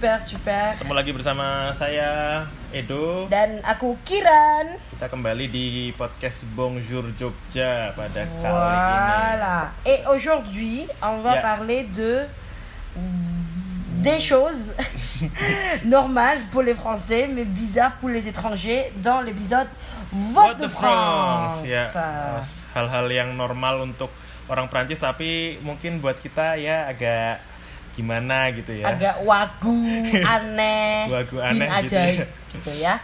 Super, super. Ketemu lagi bersama saya Edo. Dan aku Kiran. Kita kembali di podcast Bonjour Jogja pada kali ini. Voilà. Et aujourd'hui, on va Yeah. parler de des choses normales pour les Français, mais bizarres pour les étrangers dans l'épisode Vote de France. Ya, hal-hal yang normal untuk orang Prancis tapi mungkin buat kita ya agak gimana gitu ya. Agak wagu, aneh, Wagu bin aneh gitu ajaib, ya. gitu ya.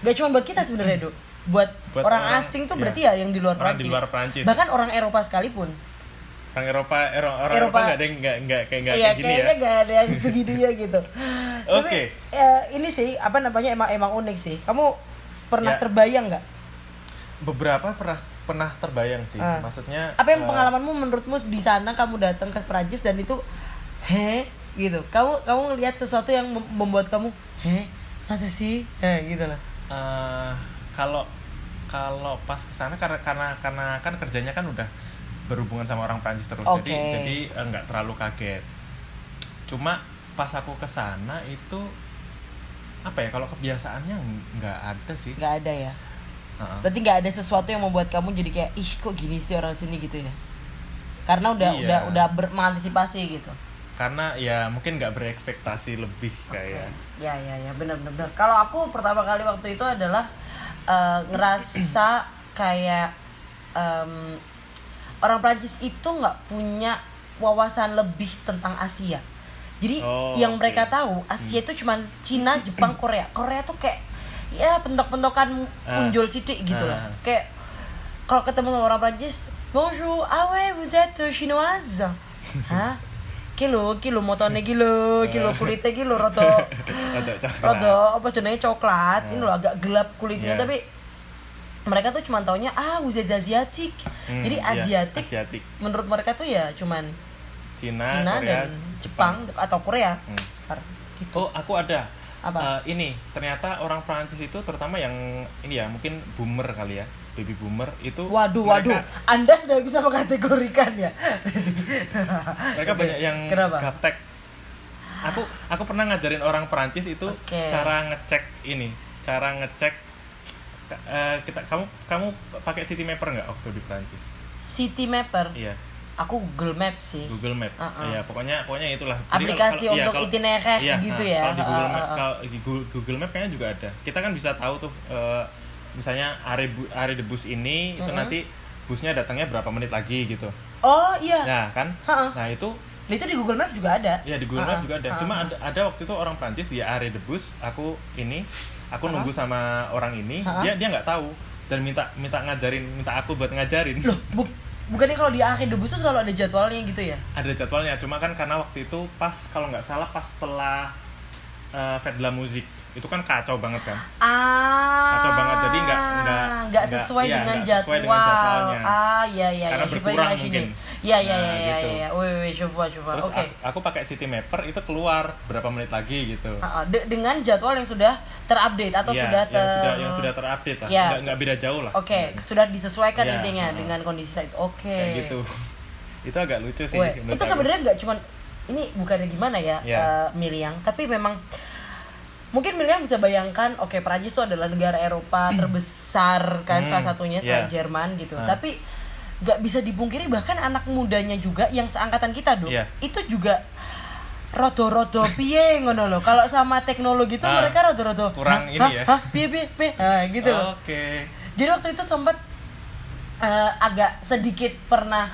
Gak cuma buat kita sebenarnya, Dok. Buat, Buat orang, orang- asing tuh ya. berarti ya yang di luar Orang di Prancis. luar Prancis. Bahkan orang Eropa sekalipun. Orang Eropa, Ero- orang Eropa. Eropa nggak ada yang nggak nggak kayak nggak Iya, kayak gini kayaknya ya. gak ada yang segininya gitu. Oke. Tapi, ya, ini sih apa namanya emang emang unik sih. Kamu pernah Ya. terbayang nggak? Beberapa pernah pernah terbayang sih. Ah. Maksudnya Apa yang eh, pengalamanmu menurutmu di sana kamu datang ke Prancis dan itu he gitu. Kamu kamu ngelihat sesuatu yang mem- membuat kamu he masa sih? He gitu lah. eh, kalau kalau pas ke sana karena karena karena kan kerjanya kan udah berhubungan sama orang Prancis terus Oke. jadi jadi eh, nggak terlalu kaget cuma pas aku ke sana itu apa ya kalau kebiasaannya nggak ada sih Nggak ada ya. Heeh. Berarti nggak ada sesuatu yang membuat kamu jadi kayak ih kok gini sih orang sini gitu ya. Karena udah Iya. udah udah ber- mengantisipasi gitu. Karena ya mungkin nggak berekspektasi lebih kayak Ya ya ya benar benar. Kalau aku pertama kali waktu itu adalah eh, ngerasa kayak em, orang Prancis itu nggak punya wawasan lebih tentang Asia. Jadi Oh, yang oke. mereka tahu Asia itu cuma Cina, Jepang, Korea. Korea tuh kayak ya pentok-pentokan Ah. punjul sidik gitu lah. Ah. Kayak kalau ketemu sama orang Prancis, bonjour, ah ouais, vous êtes chinoise? Hah? Kilo, kilo motone kilo, kilo kulitnya kilo roto rada apa jenenge coklat ini loh agak gelap kulitnya Iya. tapi mereka tuh cuma taunya ah êtes asiatique Hmm, jadi iya, asiatik Asiatik. menurut mereka tuh ya cuman Cina, Cina Korea, dan Jepang, atau Korea Hmm. sekarang gitu Oh, aku ada. Apa? Eh, ini ternyata orang Prancis itu terutama yang ini ya mungkin boomer kali ya, baby boomer itu. waduh mereka- waduh anda sudah bisa mengkategorikan ya Mereka Oke, banyak yang kenapa? gaptek. Aku aku pernah ngajarin orang Prancis itu Oke. cara ngecek ini, cara ngecek. eh, kita kamu kamu pakai city mapper nggak waktu di Prancis? city mapper Iya, aku Google Maps sih Google Map. Uh-uh. Iya, pokoknya pokoknya itulah. Aplikasi iya, untuk itinerer gitu nah, ya. Kalau di Google Uh, Map, uh, uh. kalau di Google, Map kayaknya juga ada. Kita kan bisa tahu tuh eh, misalnya area bu, area de bus ini itu Uh-uh. nanti busnya datangnya berapa menit lagi gitu. oh iya Nah, kan? Uh-uh. Nah, itu itu di Google Maps juga ada ya di Google Map Uh-uh. juga ada. Cuma ada, ada waktu itu orang Prancis di area de bus, aku ini aku nunggu sama orang ini, dia dia nggak tahu dan minta minta ngajarin, minta aku buat ngajarin. loh bu bukannya kalau di akhir debus tuh selalu ada jadwalnya gitu ya ada jadwalnya cuma kan karena waktu itu pas kalau nggak salah pas setelah uh, Fête de la Musique itu kan kacau banget kan Ah, Kacau banget, jadi nggak- nggak- sesuai iya, dengan jadwal. sesuai dengan jadwalnya. Ah, iya iya Karena iya, peux berkurang imaginer. mungkin. Iya iya iya iya gitu. iya. Je vois je vois. terus Oke. aku, aku pakai City Mapper itu keluar berapa menit lagi gitu Ah, ah, de- dengan jadwal yang sudah terupdate atau Iya, sudah ter yang sudah yang sudah terupdate lah Iya. nggak, nggak beda jauh lah Oke, sebenarnya. sudah disesuaikan Iya, intinya ah. dengan kondisi saat itu. Oke. kayak gitu itu agak lucu sih Weh, itu sebenarnya nggak cuman ini bukannya gimana ya Iya. eh, Miliang, tapi memang mungkin Miliang bisa bayangkan, oke Prancis itu adalah negara Eropa terbesar kan Hmm, salah satunya selain iya. Jerman gitu. Ah. Tapi nggak bisa dipungkiri bahkan anak mudanya juga yang seangkatan kita dong, Iya. itu juga rodo-rodo piye ngono loh. Kalau sama teknologi itu Ah, mereka rodo-rodo kurang "Hah? ini Hah? ya." Hah? piye piye piye Nah, gitu loh. oke Jadi waktu itu sempat eh, agak sedikit pernah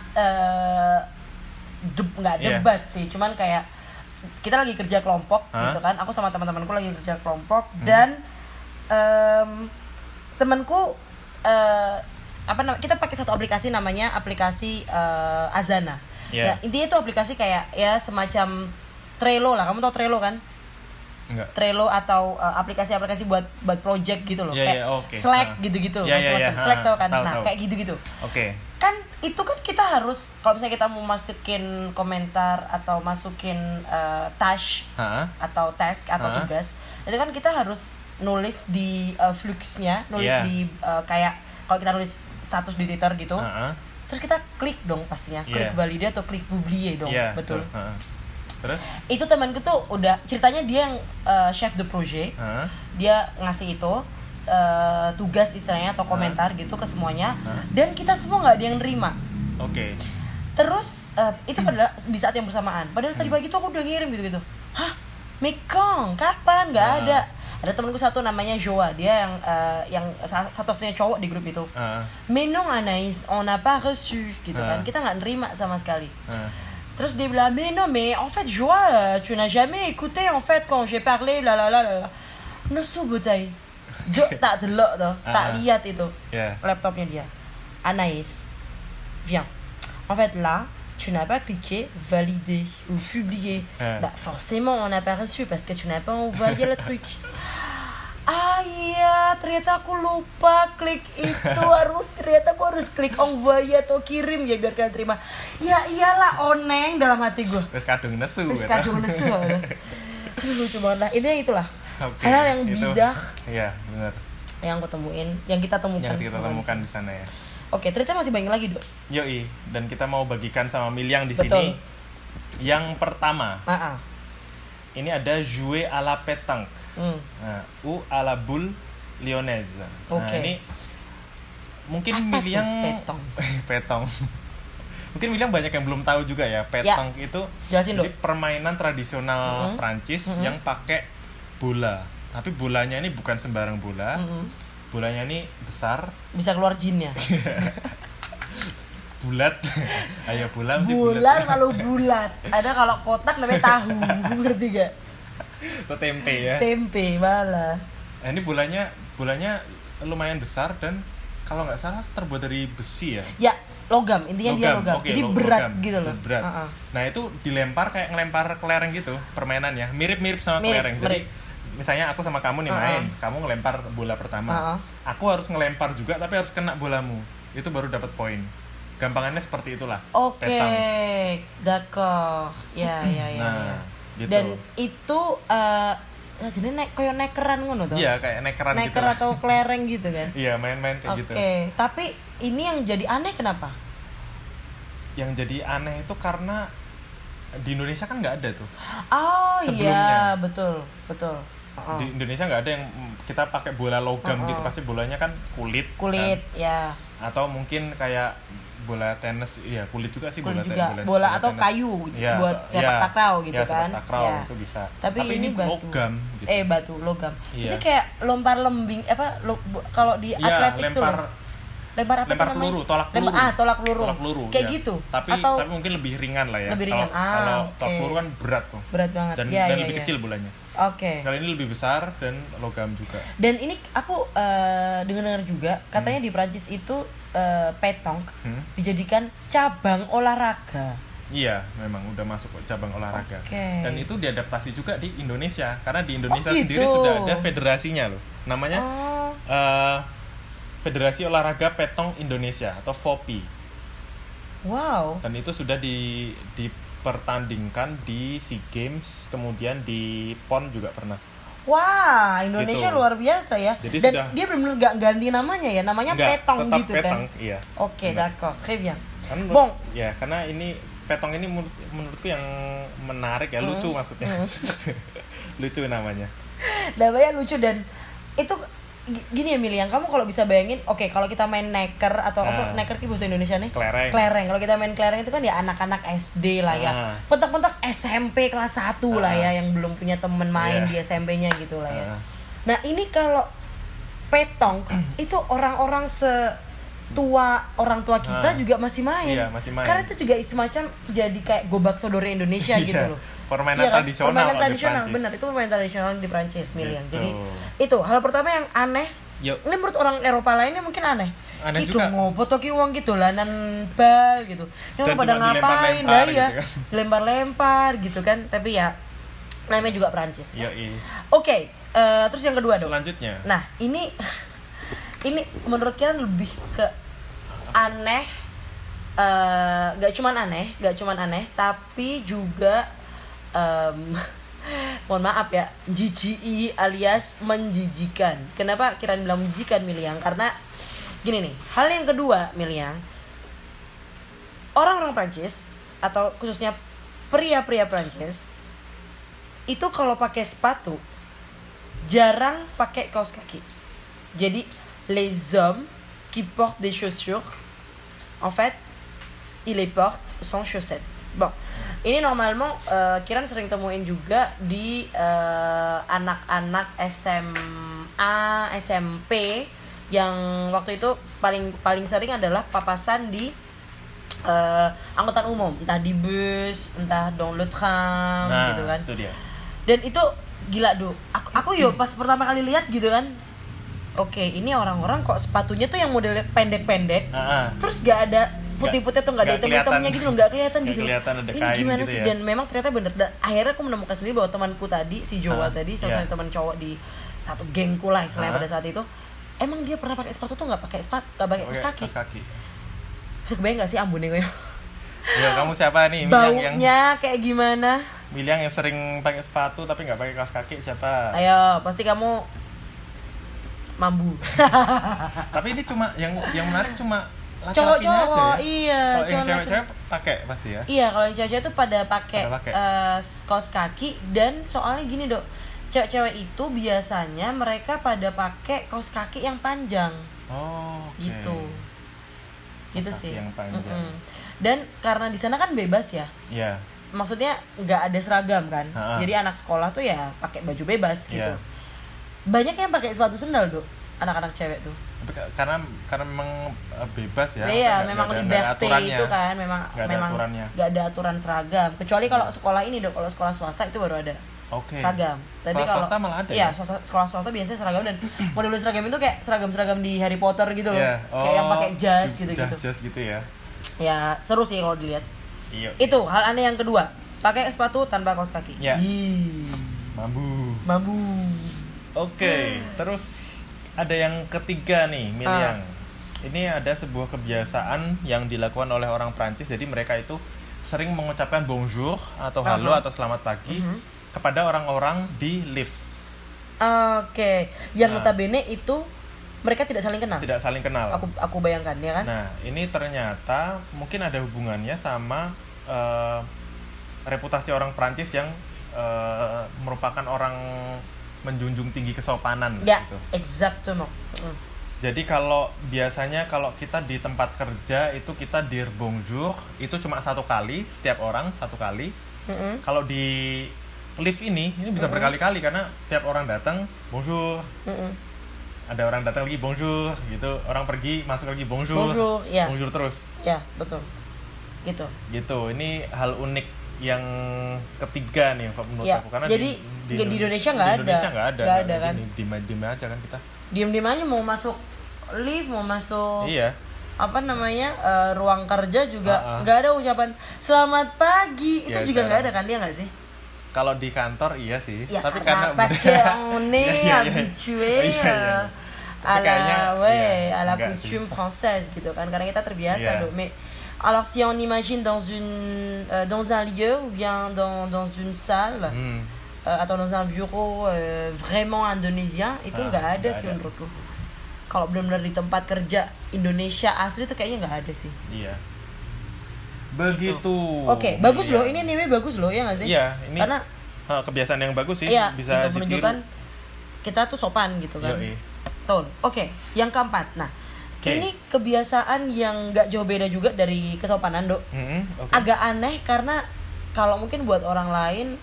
deb- nggak Iya. debat sih, cuman kayak kita lagi kerja kelompok? Hmm. gitu kan. Aku sama teman-temanku lagi kerja kelompok dan em, temanku eh, apa namanya? Kita pakai satu aplikasi namanya aplikasi eh, Azana. Iya. Nah, intinya itu aplikasi kayak ya semacam Trello lah. Kamu tau Trello kan? enggak Trello atau uh, aplikasi-aplikasi buat buat project gitu loh Iya, kayak iya, oke. Slack Ah. gitu-gitu Iya, iya, macam-macam iya. Slack Ah, tau kan tahu, nah tahu. kayak gitu-gitu oke kan itu kan kita harus kalau misalnya kita mau masukin komentar atau masukin uh, task Hah? atau task atau Ah. tugas itu kan kita harus nulis di uh, fluxnya nulis Iya. di uh, kayak kalau kita nulis status di Twitter gitu Hah? terus kita klik dong pastinya klik Iya. valide atau klik publier dong Iya, betul Heeh. Terus? itu temanku tuh udah ceritanya dia yang uh, chef de projet Heeh. dia ngasih itu uh, tugas istilahnya atau komentar gitu ke semuanya. Dan kita semua nggak ada yang nerima. Oke. terus uh, itu pada di saat yang bersamaan. Padahal Hmm. tadi pagi tuh aku udah ngirim gitu gitu hah? Mekong? Kapan? Nggak ada. Ada temanku satu namanya Joa. Dia yang uh, yang sa- satu-satunya cowok di grup itu. Heeh. mais non Anaïs on n'a pas reçu gitu Ah. kan kita nggak nerima sama sekali. Heeh. Terus dia bilang, mais non, mais en fait, Joa, tu n'as jamais écouté en fait quand j'ai parlé, là là là là. Nesu bocai. Jo tak delok tuh, Ah. tak lihat itu Ya. laptopnya dia. Anaïs, viens. En fait là, tu n'as pas cliqué valider ou publier. Ah. Bah forcément, on n'a pas reçu parce que tu n'as pas envoyé le truc. Ah iya, ternyata aku lupa klik itu harus ternyata aku harus klik envoy atau kirim ya biar kalian terima. Ya iyalah oneng dalam hati gue. Wes kadung nesu. Wis gitu. kadung nesu. Ini lucu banget lah. Intinya itulah. Oke, Hal-hal yang itu- bizar Iya, benar. yang aku temuin, yang kita temukan. Yang kita temukan di sana ya. Oke, ternyata masih banyak lagi, Dok. Yoi, dan kita mau bagikan sama Miliang di Betul. sini. Yang pertama, Ah, ah. ini ada jouer à la pétanque. Hmm. Nah, ou à la boule lyonnaise. Nah, Oke. ini mungkin Apa Miliang petong? petong. mungkin Miliang banyak yang belum tahu juga ya. Petong itu Jelasin, jadi Dok. permainan tradisional Mhm. Prancis Mhm. yang pakai bola. Tapi bolanya ini bukan sembarang bola. Mm-mm. Bolanya ini besar, Bisa keluar jinnya. bulat. Ayo bola mesti Bulat malu bulat. Ada kalau kotak namanya tahu, ngerti gak? Atau tempe ya. Tempe malah. Nah, ini bolanya bolanya lumayan besar dan kalau nggak salah terbuat dari besi ya. Ya, logam. Intinya dia logam. oke, Jadi lo- berat logam. gitu loh. Berat. Ah, ah. Nah itu dilempar kayak ngelempar kelereng gitu permainannya, mirip-mirip sama Mirip, kelereng. Jadi mirip. Misalnya aku sama kamu nih Ah, main, ah. kamu ngelempar bola pertama, ah. aku harus ngelempar juga tapi harus kena bolamu, itu baru dapat poin. Gampangannya seperti itulah. Oke, petang. d'accord. Ya, ya, ya. Nah, ya. gitu. Dan itu eh jadi nek koyo nekeran ngono tuh. Iya kayak nekeran gitu. Neker lah. atau kelereng gitu kan. Iya main-main kayak Oke, gitu. tapi ini yang jadi aneh kenapa? Yang jadi aneh itu karena di Indonesia kan nggak ada tuh. Oh Sebelumnya. iya, betul, betul. Di Indonesia nggak ada yang kita pakai bola logam oh. gitu pasti bolanya kan kulit. Kulit, kan. ya. Atau mungkin kayak bola tenis, iya kulit juga sih Kulit bola juga. Bola atau tenis. kayu Iya, buat atau- sepak iya, takraw gitu iya, sepak kan. takraw Iya. itu bisa. Tapi, ini, batu. logam gitu. Eh batu logam. Iya. Ini kayak lempar lembing apa kalau di Iya, atletik tuh lempar loh. Lempar apa lempar tuh peluru, tolak peluru. Lempar- ah, tolak peluru. Tolak peluru. Kayak iya. gitu. Tapi Atau tapi mungkin lebih ringan lah ya. Lebih Kalau- ringan. Ah, Kalau tolak oke. peluru kan berat tuh. berat banget. Dan Iya, dan iya, lebih iya. kecil bolanya. Oke. Kali ini lebih besar dan logam juga. Dan ini aku eh, dengar-dengar juga katanya di Prancis itu eh, petong Hmm? dijadikan cabang olahraga. Iya, memang udah masuk cabang olahraga. Oke. Dan itu diadaptasi juga di Indonesia karena di Indonesia Oh, gitu. sendiri sudah ada federasinya loh. Namanya Oh, eh, Federasi Olahraga Petong Indonesia atau FOPI. wow. Dan itu sudah di dipertandingkan di SEA Games, kemudian di PON juga pernah. Wah, Indonesia Gitu. luar biasa ya. Jadi Dan sudah- dia benar-benar nggak ganti namanya ya, namanya Enggak, petong tetap gitu petong, kan. iya. Oke, Benar. d'accord, très bien. Kan Bong. ya karena ini petong ini menurut menurutku yang menarik ya, lucu maksudnya. lucu namanya. Namanya lucu dan itu gini ya Milian, kamu kalau bisa bayangin, oke kalau kita main neker atau apa Nah. neker ki bahasa Indonesia nih? Kelereng. Kelereng. Kalau kita main kelereng itu kan ya anak-anak SD lah ya. Ah. Pentak-pentak SMP kelas 1 lah Ah. ya yang belum punya temen main Iya. di SMP-nya gitu lah ya. Ah. Nah, ini kalau petong itu orang-orang setua orang tua kita Ah. juga masih main. Iya, masih main. Karena itu juga semacam jadi kayak gobak sodore Indonesia Iya, gitu loh. permainan Iya kan? tradisional Permainan di tradisional, benar. Itu permainan tradisional di Prancis, Milian. Gitu. Jadi itu hal pertama yang aneh. Yuk. Ini menurut orang Eropa lainnya mungkin aneh. Aneh gitu juga. ngopo toh ki uang gitu lanan bal gitu. Ini orang pada ngapain lah ya. gitu kan. Lempar-lempar gitu kan. Tapi ya namanya juga Prancis. Yoi. Oke, eh, terus yang kedua dong. Selanjutnya. Nah, ini ini menurut kalian lebih ke aneh eh, nggak cuman aneh, nggak cuman aneh, tapi juga em, mohon maaf ya, jijiki alias menjijikan. Kenapa kirain bilang menjijikan Miliang? Karena gini nih, hal yang kedua Miliang, orang-orang Prancis atau khususnya pria-pria Prancis itu kalau pakai sepatu jarang pakai kaos kaki. Jadi les hommes qui portent des chaussures en fait ils les portent sans chaussettes. Bon, ini normalement eh, Kiran sering temuin juga di eh, anak-anak SMA, SMP yang waktu itu paling paling sering adalah papasan di eh, angkutan umum, entah di bus, entah dans le tram nah gitu kan. itu dia. Dan itu gila do aku aku yo pas pertama kali lihat gitu kan oke ini orang-orang kok sepatunya tuh yang model pendek-pendek ah. terus gak ada putih-putih tuh nggak ada hitam-hitamnya gitu loh nggak kelihatan Nggak gitu kelihatan ada ini kain gimana gitu sih? ya. dan memang ternyata bener dan akhirnya aku menemukan sendiri bahwa temanku tadi si Jawa Ah, tadi salah iya. satu teman cowok di satu gengku lah istilahnya Ah. pada saat itu emang dia pernah pakai sepatu tuh nggak pakai sepatu nggak pakai kaos Oke, kaki. Bisa kebayang nggak sih ambune gue ya kamu siapa nih? Miliang yang baunya kayak gimana? Miliang yang sering pakai sepatu tapi nggak pakai kaos kaki siapa? Ayo pasti kamu mambu tapi ini cuma yang yang menarik cuma aja cowok-cowok ya iya kalau yang cewek-cewek pakai pasti ya Iya, kalau yang cewek-cewek tuh pada pakai eh, kaos kaki dan soalnya gini, Dok. Cewek-cewek itu biasanya mereka pada pakai kaos kaki yang panjang oh oke. gitu. Gitu sih. yang panjang. Mm-mm. Dan karena di sana kan bebas ya. Iya Maksudnya nggak ada seragam kan. Ha-ha. Jadi anak sekolah tuh ya pakai baju bebas gitu. Iya. Banyak yang pakai sepatu sendal, Dok. Anak-anak cewek tuh. tapi ka- karena karena memang eh, bebas ya iya, memang aturannya. itu kan memang Nggak ada memang aturannya. nggak ada aturan seragam. Kecuali kalau sekolah ini, Dok. Kalau sekolah swasta itu baru ada. oke seragam. sekolah swasta malah ada Iya, ya swasta- sekolah swasta biasanya seragam dan model seragam itu kayak seragam-seragam di Harry Potter gitu loh. Iya. Kayak yang pakai jas j- gitu-gitu. jas gitu ya Ya, seru sih kalau dilihat. iya Itu hal aneh yang kedua. Pakai sepatu tanpa kaos kaki. Ih, mambu Mabu. Oke, terus ada yang ketiga nih, Miliang. Ah. Ini ada sebuah kebiasaan yang dilakukan oleh orang Prancis. Jadi mereka itu sering mengucapkan bonjour atau halo Aha. atau selamat pagi Mhm. kepada orang-orang di lift. Oke, yang Nah. notabene itu mereka tidak saling kenal. Tidak saling kenal. Aku aku bayangkan ya kan? Nah, ini ternyata mungkin ada hubungannya sama eh, reputasi orang Prancis yang eh, merupakan orang menjunjung tinggi kesopanan ya, gitu. exactement. Mm. Jadi kalau biasanya kalau kita di tempat kerja itu kita dire bonjour itu cuma satu kali setiap orang satu kali. Mm-mm. Kalau di lift ini ini bisa Mm-mm. berkali-kali karena tiap orang datang bonjour, Mm-mm. ada orang datang lagi bonjour gitu, orang pergi masuk lagi bonjour, Bonjour, ya. bonjour terus Ya, betul. Gitu. gitu. Ini hal unik yang ketiga nih menurut Ya, aku karena jadi di Indonesia nggak di ada. Indonesia nggak ada, Nggak nggak ada kan? Diem- diem aja kan kita. Diem-diem aja mau masuk lift, mau masuk Iya. apa namanya eh, ruang kerja juga Ah, ah. nggak ada ucapan selamat pagi itu Ya, juga nggak ada kan dia nggak sih Kalau di kantor iya sih, ya tapi karena karena on est Iya, iya, iya. habitué Oh, iya, iya. euh, Tapi à kayaknya, la ouais, iya, à la enggak coutume sih. française gitu kan karena kita terbiasa Iya. loh mais alors si on imagine dans une euh, dans un lieu ou bien dans dans une salle Hmm. euh, atau dans un bureau euh, vraiment indonésien itu Ah, nggak ada nggak sih ada. menurutku kalau benar-benar di tempat kerja Indonesia asli tuh kayaknya nggak ada sih Iya. Begitu. Oke, bagus Iya. loh. Ini anime bagus loh, ya nggak sih? Iya, ini Karena ha, kebiasaan yang bagus sih iya, bisa itu menunjukkan kita tuh sopan gitu kan. Betul. Oke, yang keempat. Nah, Oke. ini kebiasaan yang nggak jauh beda juga dari kesopanan, Dok. Mm-mm, oke. Agak aneh karena kalau mungkin buat orang lain,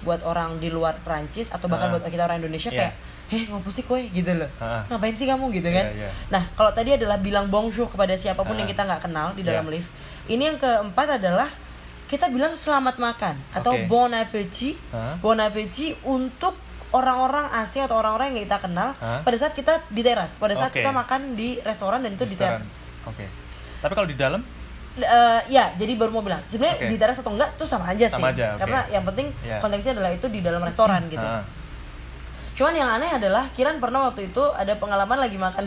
buat orang di luar Prancis atau bahkan Ah. buat kita orang Indonesia Iya. kayak, "Heh, ngopo sih kowe?" gitu loh. Ah. Ngapain sih kamu gitu kan? Iya, iya. Nah, kalau tadi adalah bilang bonjour kepada siapa pun Ah. yang kita nggak kenal di dalam Iya. lift. Ini yang keempat adalah kita bilang selamat makan atau Oke. bon appétit. Hah? Bon appétit untuk orang-orang asing atau orang-orang yang kita kenal Hah? pada saat kita di teras, pada saat Oke. kita makan di restoran dan itu di Restoran. teras. Oke. Tapi kalau di dalam Eh, ya, jadi baru mau bilang sebenarnya Oke. di teras atau enggak tuh sama aja sih. Sama aja, oke. Karena yang penting Iya. konteksnya adalah itu di dalam restoran gitu. Ah, Cuman yang aneh adalah Kiran pernah waktu itu ada pengalaman lagi makan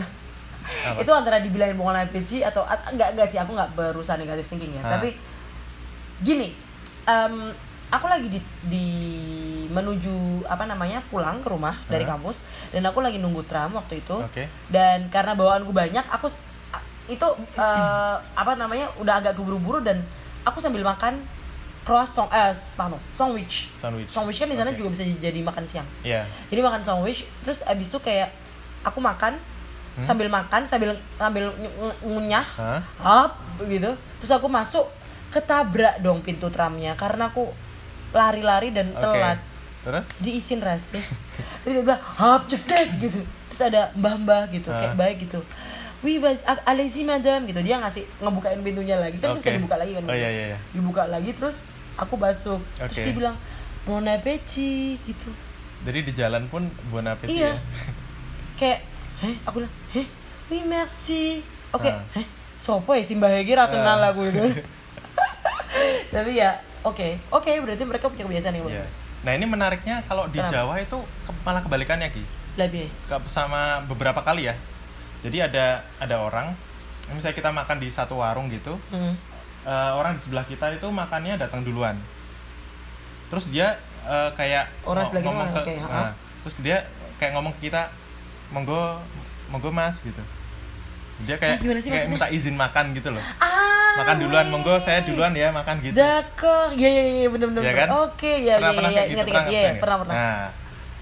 itu antara dibilang bon appétit atau at- enggak enggak sih aku enggak berusaha negatif thinking ya Ah. tapi gini em, aku lagi di, di menuju apa namanya pulang ke rumah dari Ah. kampus dan aku lagi nunggu tram waktu itu Oke. dan karena bawaanku banyak aku itu eh, apa namanya udah agak keburu-buru dan aku sambil makan croissant eh pardon sandwich Sandwich. sandwich kan di sana Oke. juga bisa jadi makan siang Iya. jadi makan sandwich terus abis itu kayak aku makan Hmm? sambil makan sambil ngambil ngunyah hap gitu terus aku masuk ketabrak dong pintu tramnya karena aku lari-lari dan Oke. telat Terus? jadi izin rasnya jadi dia bilang hap cedet gitu terus ada mbah-mbah gitu kayak Ah. baik gitu Wih, vas- a- allez-y madame gitu dia ngasih ngebukain pintunya lagi kan bisa Oke. dibuka lagi kan Oh iya iya iya. dibuka lagi terus aku masuk terus Oke. dia bilang bon appétit gitu Jadi di jalan pun bon appetit Iya. ya. kayak heh aku bilang heh oui merci oke Ah. heh sopo ya si mbah Hegi ra kenal Ah. aku itu tapi ya oke oke berarti mereka punya kebiasaan yang bagus Nah ini menariknya kalau di Kenapa? Jawa itu ke- malah kebalikannya Ki. lebih Ke- Sama beberapa kali ya. Jadi ada ada orang, misalnya kita makan di satu warung gitu, hmm. eh, orang di sebelah kita itu makannya datang duluan. Terus dia eh, kayak Orang ngomong mana? ke, ha? nah, terus dia kayak ngomong ke kita, monggo monggo mas gitu. Dia kayak sih kayak minta izin makan gitu loh. ah Makan duluan, monggo saya duluan ya makan gitu. D'accord, iya iya iya benar benar. Iya kan? Oke, iya Pernah- iya pernah iya gitu, ingat pernah ingat. nggak? pernah pernah. Nah,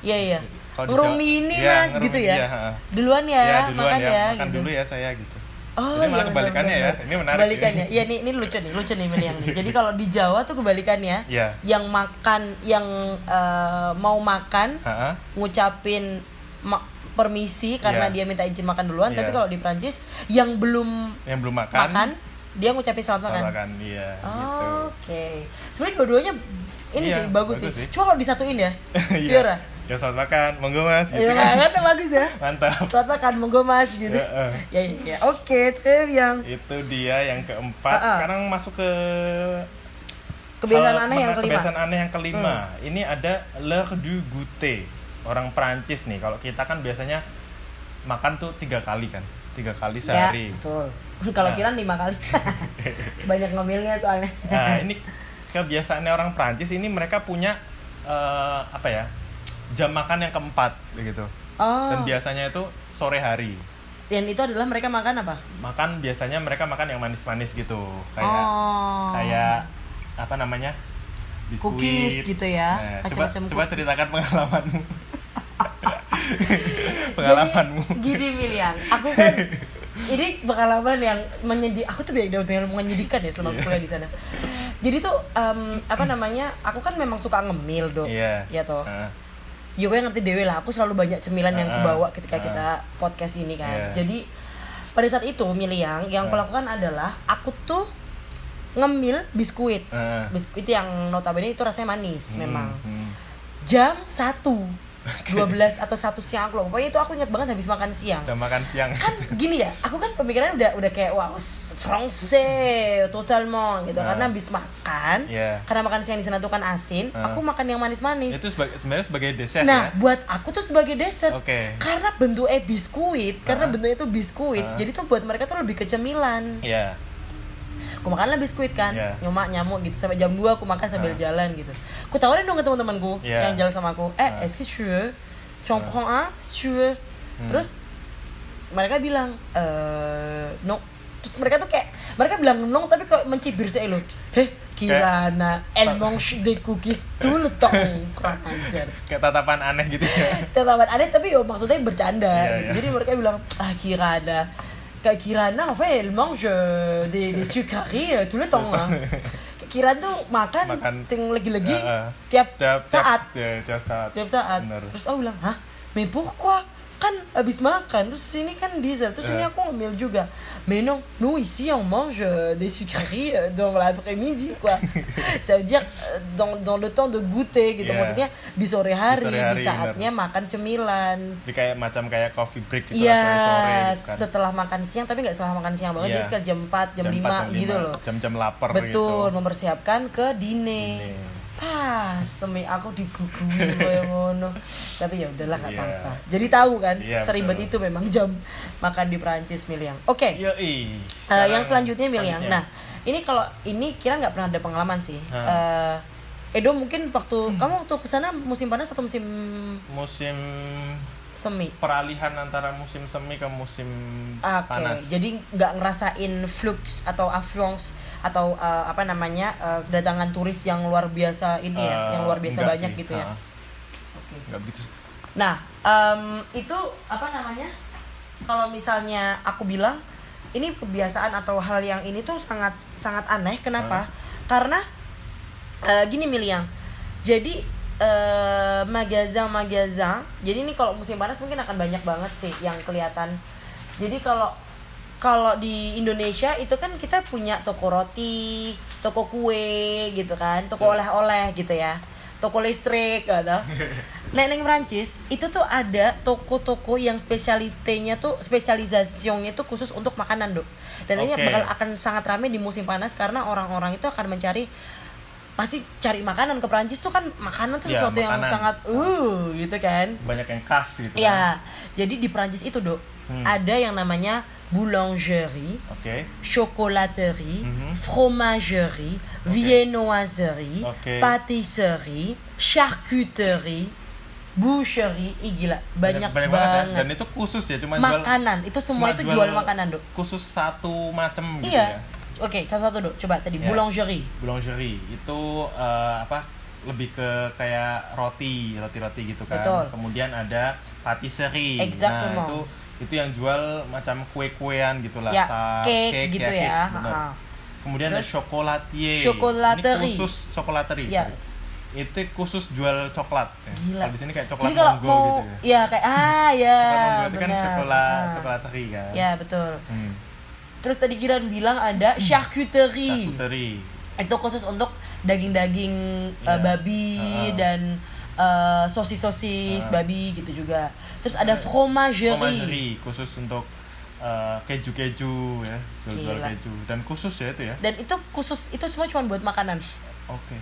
Iya iya. Di Ngerumi Jawa- ini Mas gitu ya. Duluan ya, ya duluan makan ya, ya makan gitu. dulu ya saya gitu. Oh, Jadi malah iya, kebalikannya benar, ya. benar. Ini menarik Kebalikannya. ini. Iya, ini ini lucu nih, lucu nih Miliang nih. Jadi kalau di Jawa tuh kebalikannya. Iya. Yang makan yang eh, mau makan Ha-ha. ngucapin ma- permisi karena Iya. dia minta izin makan duluan, Iya. tapi kalau di Prancis yang belum Yang belum makan, makan, dia ngucapin selamat selamat makan. makan. Iya, Oh, gitu. Oke. Sebenarnya dua-duanya ini Iya, sih bagus, bagus sih. sih. Cuma kalau disatuin ya. Iya. Gimana? Ya selamat makan, monggo mas gitu. Iya, kan bagus ya. Mantap. Selamat makan monggo Mas gitu. Heeh. Ya ya. ya. Oke, très bien. Itu dia yang keempat. Ha-ha. Sekarang masuk ke Kebiasaan aneh yang kelima. Hmm. Kebiasaan aneh yang kelima. Ini ada l'heure du goûter. Orang Prancis nih. Kalau kita kan biasanya makan tuh tiga kali kan, tiga kali sehari. Ya, betul. Kalau Nah. kira lima kali. Banyak ngemilnya soalnya. Nah, ini kebiasaannya orang Prancis ini mereka punya eh, apa ya? Jam makan yang keempat begitu. Oh. Dan biasanya itu sore hari. Dan itu adalah mereka makan apa? Makan biasanya mereka makan yang manis-manis gitu. Kayak oh. kayak apa namanya? Biskuit. Cookies gitu ya, Nah, coba coba ceritakan pengalamanmu. pengalamanmu. Jadi, gini Milian, aku kan ini pengalaman yang menyedih. Aku tuh banyak dapat pengalaman menyedihkan ya selama Iya. kuliah di sana. Jadi tuh em, apa namanya? Aku kan memang suka ngemil dong. Iya. Iya toh. Heeh. Ya gue ngerti dewe lah. Aku selalu banyak cemilan yang Ah, kubawa ketika ah. kita podcast ini kan. Iya. Jadi pada saat itu Miliang yang aku Ah. lakukan adalah aku tuh ngemil biskuit. Heeh. Biskuit yang notabene itu rasanya manis Hmm, memang. hmm. Jam 1 12 atau satu siang aku lupa. Pokoknya itu aku ingat banget habis makan siang. Jam makan siang. Kan gini ya, aku kan pemikirannya udah udah kayak wow, français totalement gitu. Ah. Karena habis makan, Iya. karena makan siang di sana tuh kan asin, Ah. aku makan yang manis-manis. Itu sebagai, sebenarnya sebagai dessert Nah, ya. buat aku tuh sebagai dessert. Oke. Karena bentuknya biskuit, karena Ah. bentuknya itu biskuit. Ah. Jadi tuh buat mereka tuh lebih kecemilan. Iya. Aku makanlah biskuit kan, Iya. nyomak nyamuk gitu sampai jam 2 aku makan sambil Ah. jalan gitu. Aku tawarin dong ke teman-temanku Iya. yang jalan sama aku, "Eh, Ah. est-ce que tu veux? Ah. tu veux?" Hmm. Terus mereka bilang, "Eh, no." Terus mereka tuh kayak mereka bilang no tapi kok mencibir saya lo. Heh, Kirana, elle mange des cookies le temps. Kurang ajar. Kayak tatapan aneh gitu ya. tatapan aneh tapi yo maksudnya bercanda Iya, gitu. iya. Jadi mereka bilang ah Kirana kayak Kirana en fait elle mange euh, des, des sucreries euh, tout le temps hein. Kirana tuh makan, Makan. sing lagi-lagi Heeh. tiap, Tiap saat Tiap, tiap saat. tiap saat Bener. terus aku bilang hah mais pourquoi kan habis makan terus ini kan dessert terus ini Eh. aku ngambil juga mais non nous ici on mange euh, des sucreries euh, dans l'après-midi quoi ça veut dire euh, dans, dans le temps de goûter gitu Yeah. maksudnya di sore hari Di di, sore hari, saatnya makan cemilan Jadi kayak macam kayak coffee break gitu lah, Iya, sore-sore gitu kan. setelah makan siang tapi nggak setelah makan siang banget Iya. jadi sekitar jam 4, jam, Jam 5 empat, jam gitu lima. loh. Jam-jam lapar Betul, gitu. mempersiapkan ke dine. Dine. Pas, semi aku digugui kayak ngono. Tapi ya udahlah nggak Iya. apa-apa. Jadi tahu kan, Iya, seribet betul. itu memang jam makan di Perancis Miliang. Oke. Yoi. Eh, yang selanjutnya Miliang. selanjutnya. Nah, ini kalau ini kira nggak pernah ada pengalaman sih. Hah. Eh, Edo mungkin waktu kamu waktu ke sana musim panas atau musim musim semi. peralihan antara musim semi ke musim Oke, panas. jadi nggak ngerasain flux atau affluence atau uh, apa namanya uh, kedatangan turis yang luar biasa ini ya, Eh, yang luar biasa banyak sih. gitu ya. Ah, Oke. Enggak begitu. Nah, em, itu apa namanya? Kalau misalnya aku bilang ini kebiasaan atau hal yang ini tuh sangat sangat aneh. Kenapa? Karena eh, gini Miliang. Jadi eh, magazin-magazin. Jadi ini kalau musim panas mungkin akan banyak banget sih yang kelihatan. Jadi kalau kalau di Indonesia itu kan kita punya toko roti, toko kue gitu kan, toko oleh-oleh gitu ya, toko listrik gitu. Nah, neng Prancis itu tuh ada toko-toko yang spesialitenya tuh spesialisasinya tuh khusus untuk makanan, Dok. Dan ini Oke. bakal akan sangat ramai di musim panas karena orang-orang itu akan mencari pasti cari makanan ke Prancis tuh kan makanan tuh Ya, sesuatu yang makanan. sangat uh gitu kan. Banyak yang khas gitu kan. Ya, jadi di Prancis itu, Dok, Hmm. ada yang namanya boulangerie, Oke. chocolaterie, Mhm. fromagerie, viennoiserie, Oke. pâtisserie, charcuterie, boucherie, Ih, gila, banyak, banyak banget. ya. Dan itu khusus ya, cuma jual makanan, itu semua itu jual, makanan, Dok. Khusus satu macam gitu Iya. ya. Oke, satu-satu, Dok. Coba tadi Ya. boulangerie. Boulangerie itu eh, apa? Lebih ke kayak roti, roti-roti gitu kan. Betul. Kemudian ada patisserie. Exactement. Nah, itu itu yang jual macam kue-kuean gitulah, Ya, tart, cake gitu cake, ya. bener. Ha-ha. Kemudian ada Terus, chocolatier. chocolaterie. Ini khusus chocolaterie. Ya. sorry. Itu khusus jual coklat. ya. Gila. Kalau di sini kayak coklat Jadi kalau monggo mau gitu ya. ya kayak ah ya, Coklat itu kan coklat, Ah. chocolaterie kan. Ya, betul. Hmm. Terus tadi Giran bilang ada charcuterie. Charcuterie. itu khusus untuk daging-daging uh, Iya. babi Heeh. dan uh, sosis-sosis Heeh. babi gitu juga. Terus ada fromagerie. Fromagerie khusus untuk eh, keju-keju ya, jual-jual keju dan khusus ya itu ya. Dan itu khusus itu semua cuma buat makanan. Oke.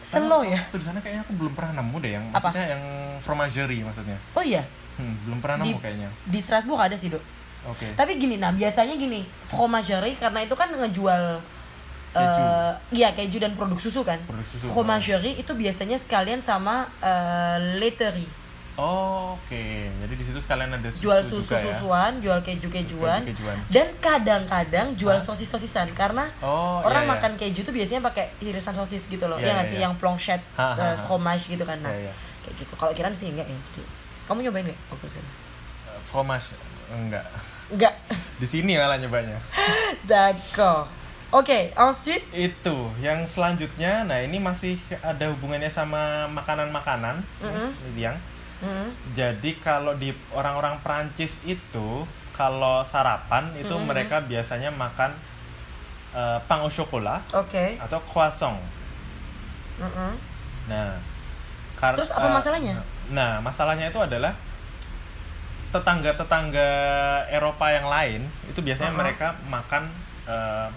Slow Karena ya. Waktu di sana kayaknya aku belum pernah nemu deh yang Apa? maksudnya yang fromagerie maksudnya. Oh iya, Hmm, belum pernah nemu Di- kayaknya. di Strasbourg ada sih, Dok. Oke. Tapi gini, nah biasanya gini, fromagerie karena itu kan ngejual Keju. eh, iya keju dan produk susu kan. Produk susu. Fromagerie itu biasanya sekalian sama eh, laiterie. Oh, Oke, jadi di situ sekalian ada susu jual juga ya. susu-susuan, jual keju-kejuan, Keju-kejuan. dan kadang-kadang jual Hah? sosis-sosisan karena Oh, orang iya, iya. makan keju tuh biasanya pakai irisan sosis gitu loh, Iya, ya nggak iya, sih iya. yang ha, eh, fromage gitu kan, nah Iya, iya. kayak gitu. Kalau kiran sih enggak ya, jadi kamu nyobain nggak waktu itu? Eh, Fromage enggak. Enggak, Di sini malah nyobanya. d'accord. Oke, ensuite, Itu, yang selanjutnya, nah ini masih ada hubungannya sama makanan-makanan, Mhm. yang mm, Jadi kalau di orang-orang Prancis itu kalau sarapan itu Mhm. mereka biasanya makan eh, pain au chocolat oke, atau croissant. mm-mm. Nah, kar- Terus apa eh, masalahnya? Nah, masalahnya itu adalah tetangga-tetangga Eropa yang lain itu biasanya Uh-uh. mereka makan eh,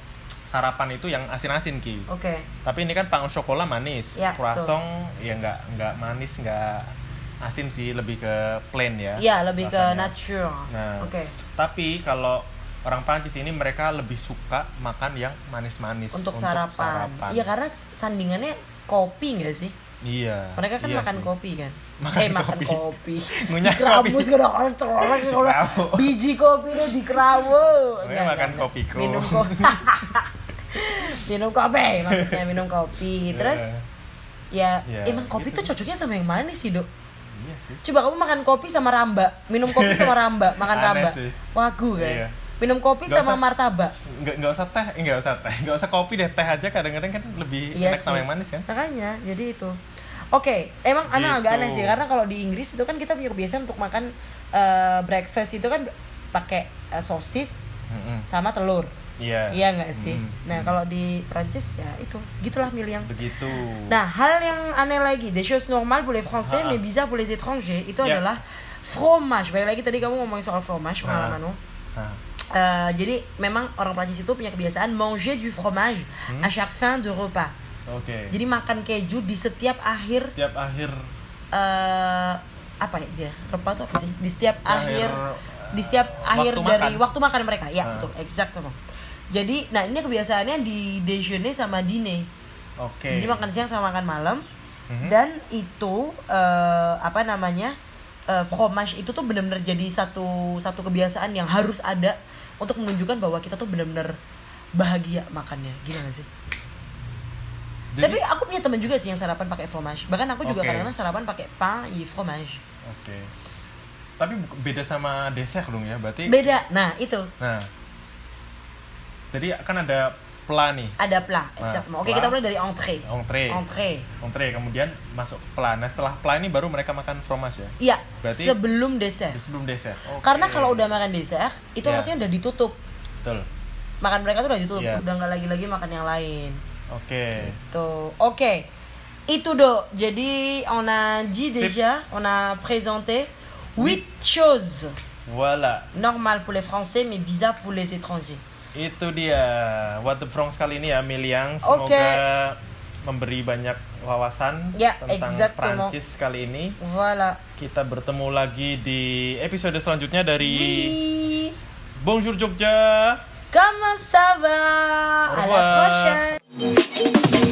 sarapan itu yang asin-asin ki. oke, Tapi ini kan pain au chocolat manis, Ya, croissant ya nggak nggak manis nggak asin sih lebih ke plain ya. Iya lebih ke rasanya. nature, Nah, oke, tapi kalau orang Prancis ini mereka lebih suka makan yang manis-manis untuk sarapan. Iya karena sandingannya kopi nggak sih? Iya. Mereka kan iya makan sih. kopi kan? Makan eh makan kopi. kopi. Ngunyah kopi. kan orang orang biji kopi itu dikerawu. Pokoknya Enggak, makan kopiku. enggak. Minum kopi. minum kopi maksudnya minum kopi. Terus ya Ya, emang kopi gitu. tuh cocoknya sama yang manis sih, Dok. Iya sih. Coba kamu makan kopi sama ramba, minum kopi sama ramba, makan Aneh ramba. sih. Wagu kan. Iya. Minum kopi Nggak sama usah- martabak. Nggak nggak usah teh, eh, nggak usah teh, nggak usah kopi deh teh aja kadang-kadang kan lebih Iya enak sama sih. yang manis kan. Makanya, jadi itu. Oke, emang emang Gitu. agak aneh sih karena kalau di Inggris itu kan kita punya kebiasaan untuk makan eh, breakfast itu kan pakai eh, sosis Mm-mm. sama telur. Iya. Iya nggak sih? Mm, Nah, mm. kalau di Prancis ya itu, gitulah Miliang. begitu. Nah, hal yang aneh lagi, des choses normales pour les Français Ah. mais bizarre pour les étrangers, itu Ya. adalah fromage. Balik lagi tadi kamu ngomongin soal fromage pengalamanmu. Nah, Eh, jadi memang orang Prancis itu punya kebiasaan manger du fromage Hmm. à chaque fin de repas. oke. Jadi makan keju di setiap akhir Tiap akhir eh apa ya dia? Repas itu apa sih? Di setiap akhir, Akhir, di setiap eh, akhir waktu dari makan. waktu makan mereka. Ya, Ah. betul, exactement. Jadi, nah ini kebiasaannya di déjeuner sama diner. Oke. Jadi makan siang sama makan malam Mhm. dan itu eh, apa namanya? eh, fromage itu tuh benar-benar jadi satu satu kebiasaan yang harus ada untuk menunjukkan bahwa kita tuh benar-benar bahagia makannya. Gimana sih? Jadi- Tapi aku punya teman juga sih yang sarapan pakai fromage. Bahkan aku juga Oke. kadang-kadang sarapan pakai pain et fromage. Oke. Tapi bu- beda sama dessert dong ya, berarti. Beda. Nah, itu. Nah. Jadi kan ada pla nih, Ada plat, Nah, exactement. Oke, plat. kita mulai dari entrée. entree. Entrée. Entree kemudian masuk pla. Nah, setelah pla ini baru mereka makan fromage ya. Iya, Berarti- sebelum dessert. Sebelum dessert. Oke. Karena kalau udah makan dessert, itu Iya. artinya udah ditutup. betul. Makan mereka tuh udah ditutup, Iya. udah nggak lagi-lagi makan yang lain. Oke. Tuh, oke. Itu do. Jadi on a dit déjà, on a présenté huit choses Voilà. normales pour les Français mais bizarres pour les étrangers. Itu dia What the Bronx kali ini ya Miliang Semoga Oke. memberi banyak wawasan Ya, tentang exactement. Prancis kali ini Voilà. Kita bertemu lagi di episode selanjutnya dari Oui. Bonjour Jogja Comment ça va Au À la prochaine.